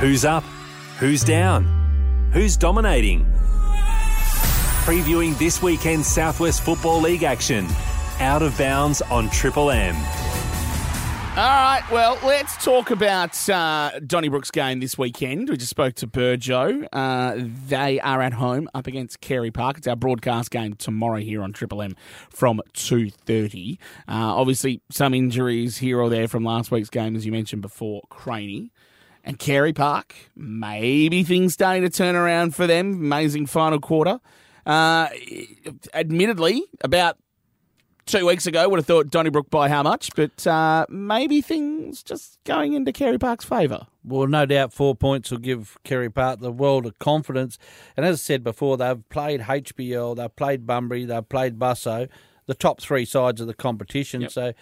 Who's up? Who's down? Who's dominating? Previewing this weekend's Southwest Football League action. Out of bounds on Triple M. All right, well, let's talk about uh, Donnybrook's game this weekend. We just spoke to Burjo. Uh, they are at home up against Carey Park. It's our broadcast game tomorrow here on Triple M from 2.30. Uh, obviously, some injuries here or there from last week's game, as you mentioned before, Craney. And Carey Park, maybe things starting to turn around for them. Amazing final quarter. Uh, admittedly, about two weeks ago would have thought Donnybrook by how much, but uh, maybe things just going into Carey Park's favour. Well, no doubt four points will give Carey Park the world of confidence. And as I said before, they've played HBL, they've played Bunbury, they've played Busso, the top three sides of the competition. Yep. So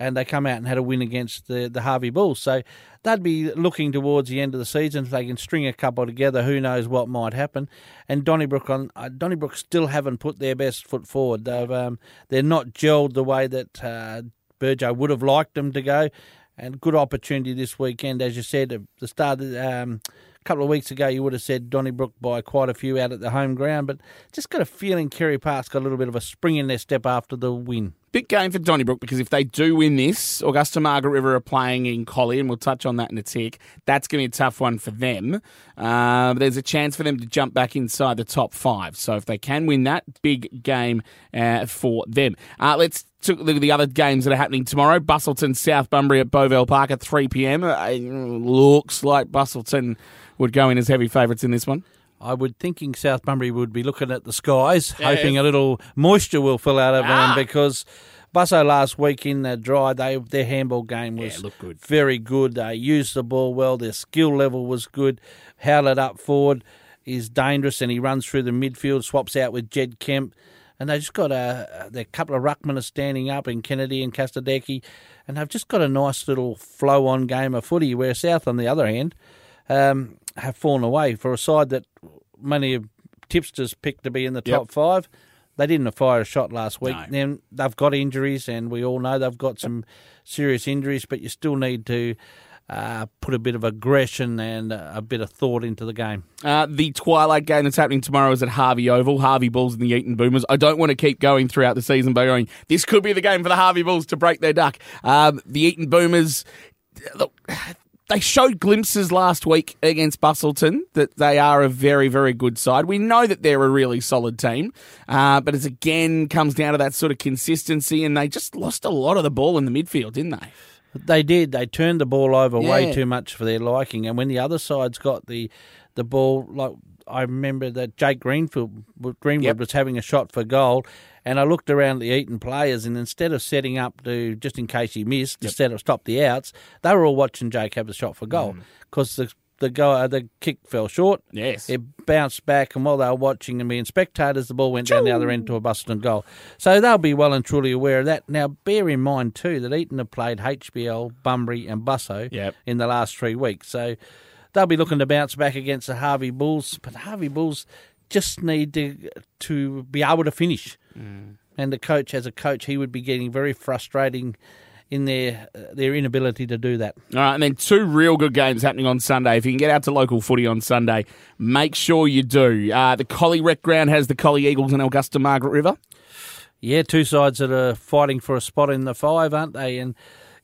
and they come out and had a win against the, the Harvey Bulls. So they'd be looking towards the end of the season. If they can string a couple together, who knows what might happen. And Donnybrook on uh, Donnybrook still haven't put their best foot forward. They've um, they're not gelled the way that uh, Burjo would have liked them to go. And good opportunity this weekend, as you said, the start. Um, a couple of weeks ago, you would have said Donnybrook by quite a few out at the home ground, but just got a feeling Carey Park's got a little bit of a spring in their step after the win big game for Donnybrook because if they do win this, Augusta Margaret River are playing in Collie, and we'll touch on that in a tick. That's going to be a tough one for them. Uh, there's a chance for them to jump back inside the top five. So if they can win that, big game uh, for them. Uh, let's look at the other games that are happening tomorrow. Busselton, South Bunbury at Bovell Park at 3 p.m. Uh, looks like Busselton would go in as heavy favourites in this one. I would thinking South Bunbury would be looking at the skies, yeah, hoping a little moisture will fill out of ah. them because Busso last week in the dry, they their handball game was yeah, good. very good. They used the ball well. Their skill level was good. Howlett up forward is dangerous, and he runs through the midfield, swaps out with Jed Kemp. And they just got a, a couple of ruckmen are standing up in Kennedy and Castadecki, and they've just got a nice little flow on game of footy. Where South, on the other hand, um, have fallen away for a side that many tipsters picked to be in the top yep. five. They didn't fire a shot last week. No. Then they've got injuries, and we all know they've got some serious injuries. But you still need to uh, put a bit of aggression and a bit of thought into the game. Uh, the twilight game that's happening tomorrow is at Harvey Oval. Harvey Bulls and the Eaton Boomers. I don't want to keep going throughout the season by going, this could be the game for the Harvey Bulls to break their duck. Um, the Eaton Boomers, look, they showed glimpses last week against Busselton that they are a very, very good side. We know that they're a really solid team, uh, but it again comes down to that sort of consistency, and they just lost a lot of the ball in the midfield, didn't they? They did. They turned the ball over yeah. way too much for their liking, and when the other side's got the the ball, like I remember that Jake Greenfield Greenwood yep. was having a shot for goal, and I looked around the Eaton players, and instead of setting up to just in case he missed, yep. instead of stop the outs, they were all watching Jake have a shot for goal because mm. the the go the kick fell short. Yes, it bounced back, and while they were watching and being spectators, the ball went down the other end to a Busselton goal. So they'll be well and truly aware of that. Now, bear in mind too that Eaton have played HBL, Bunbury, and Busso yep. in the last three weeks. So they'll be looking to bounce back against the Harvey Bulls, but Harvey Bulls just need to to be able to finish. Mm. And the coach, as a coach, he would be getting very frustrating in their their inability to do that. All right, and then two real good games happening on Sunday. If you can get out to local footy on Sunday, make sure you do. Uh, the Collie Rec Ground has the Collie Eagles and Augusta Margaret River. Yeah, two sides that are fighting for a spot in the five, aren't they? And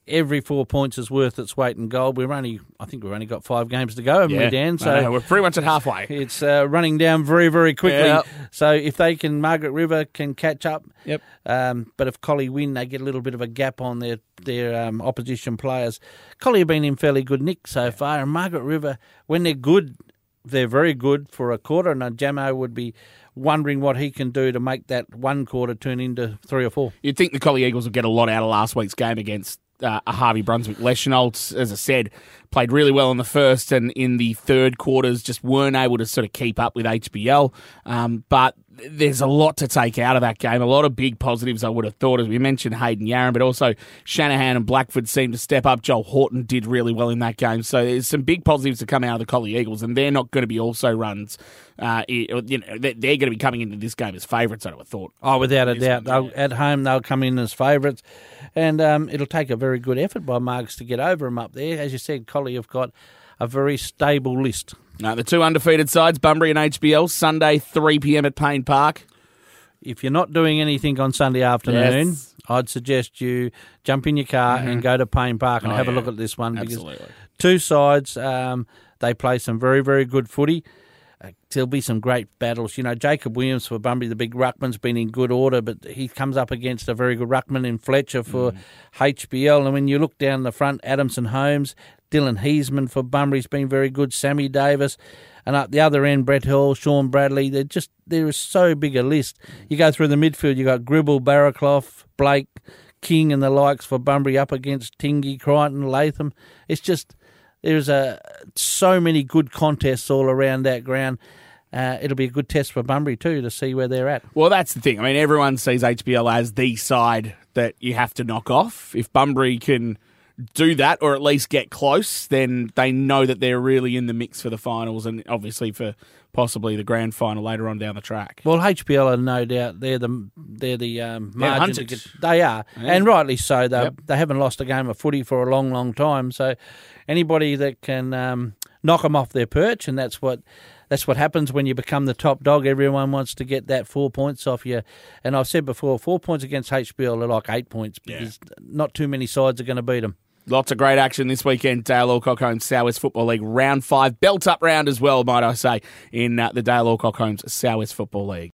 every four points is worth its weight in gold. We're only, I think, we've only got five games to go, haven't yeah, we, Dan? So we're pretty much at halfway. It's uh, running down very, very quickly. Yep. So if they can, Margaret River can catch up. Yep. Um, but if Collie win, they get a little bit of a gap on their their um, opposition players. Collie have been in fairly good nick so far, and Margaret River, when they're good, they're very good for a quarter. And Jamo would be wondering what he can do to make that one quarter turn into three or four. You'd think the Collie Eagles would get a lot out of last week's game against uh, Harvey Brunswick. Leschenault, as I said, played really well in the first and in the third quarters, just weren't able to sort of keep up with HBL. Um, but there's a lot to take out of that game. A lot of big positives, I would have thought, as we mentioned Hayden Yarran, but also Shanahan and Blackford seemed to step up. Joel Horton did really well in that game. So there's some big positives to come out of the Collie Eagles, and they're not going to be also runs. Uh, you know, they're going to be coming into this game as favourites, I would have thought. Oh, without a doubt. They'll, at home, they'll come in as favourites, and um, it'll take a very good effort by Marks to get over them up there. As you said, Collie have got a very stable list. Now, the two undefeated sides, Bunbury and HBL, Sunday, 3 p.m. at Payne Park. If you're not doing anything on Sunday afternoon, Yes. I'd suggest you jump in your car and go to Payne Park and Oh, have a look at this one Absolutely. because two sides, um, they play some very, very good footy. Uh, there'll be some great battles. You know, Jacob Williams for Bunbury, the big ruckman's been in good order, but he comes up against a very good ruckman in Fletcher for HBL. And when you look down the front, Adamson Holmes, Dylan Heisman for Bunbury's been very good, Sammy Davis. And at the other end, Brett Hall, Sean Bradley. They're just there is so big a list. You go through the midfield, you got Gribble, Barraclough, Blake, King, and the likes for Bunbury up against Tingy, Crichton, Latham. It's just there's a so many good contests all around that ground. Uh, it'll be a good test for Bunbury too to see where they're at. Well, that's the thing. I mean, everyone sees HBL as the side that you have to knock off. If Bunbury can do that or at least get close, then they know that they're really in the mix for the finals and obviously for possibly the grand final later on down the track. Well, HBL are no doubt they're the they're the um, They're margins. hunters. They are, Yeah. and rightly so. They Yep. they haven't lost a game of footy for a long, long time. So anybody that can um, knock them off their perch, and that's what that's what happens when you become the top dog. Everyone wants to get that four points off you. And I've said before, four points against HBL are like eight points because not too many sides are going to beat them. Lots of great action this weekend. Dale Alcock Homes Southwest Football League round five, belt up round as well, might I say, in uh, the Dale Alcock Homes Southwest Football League.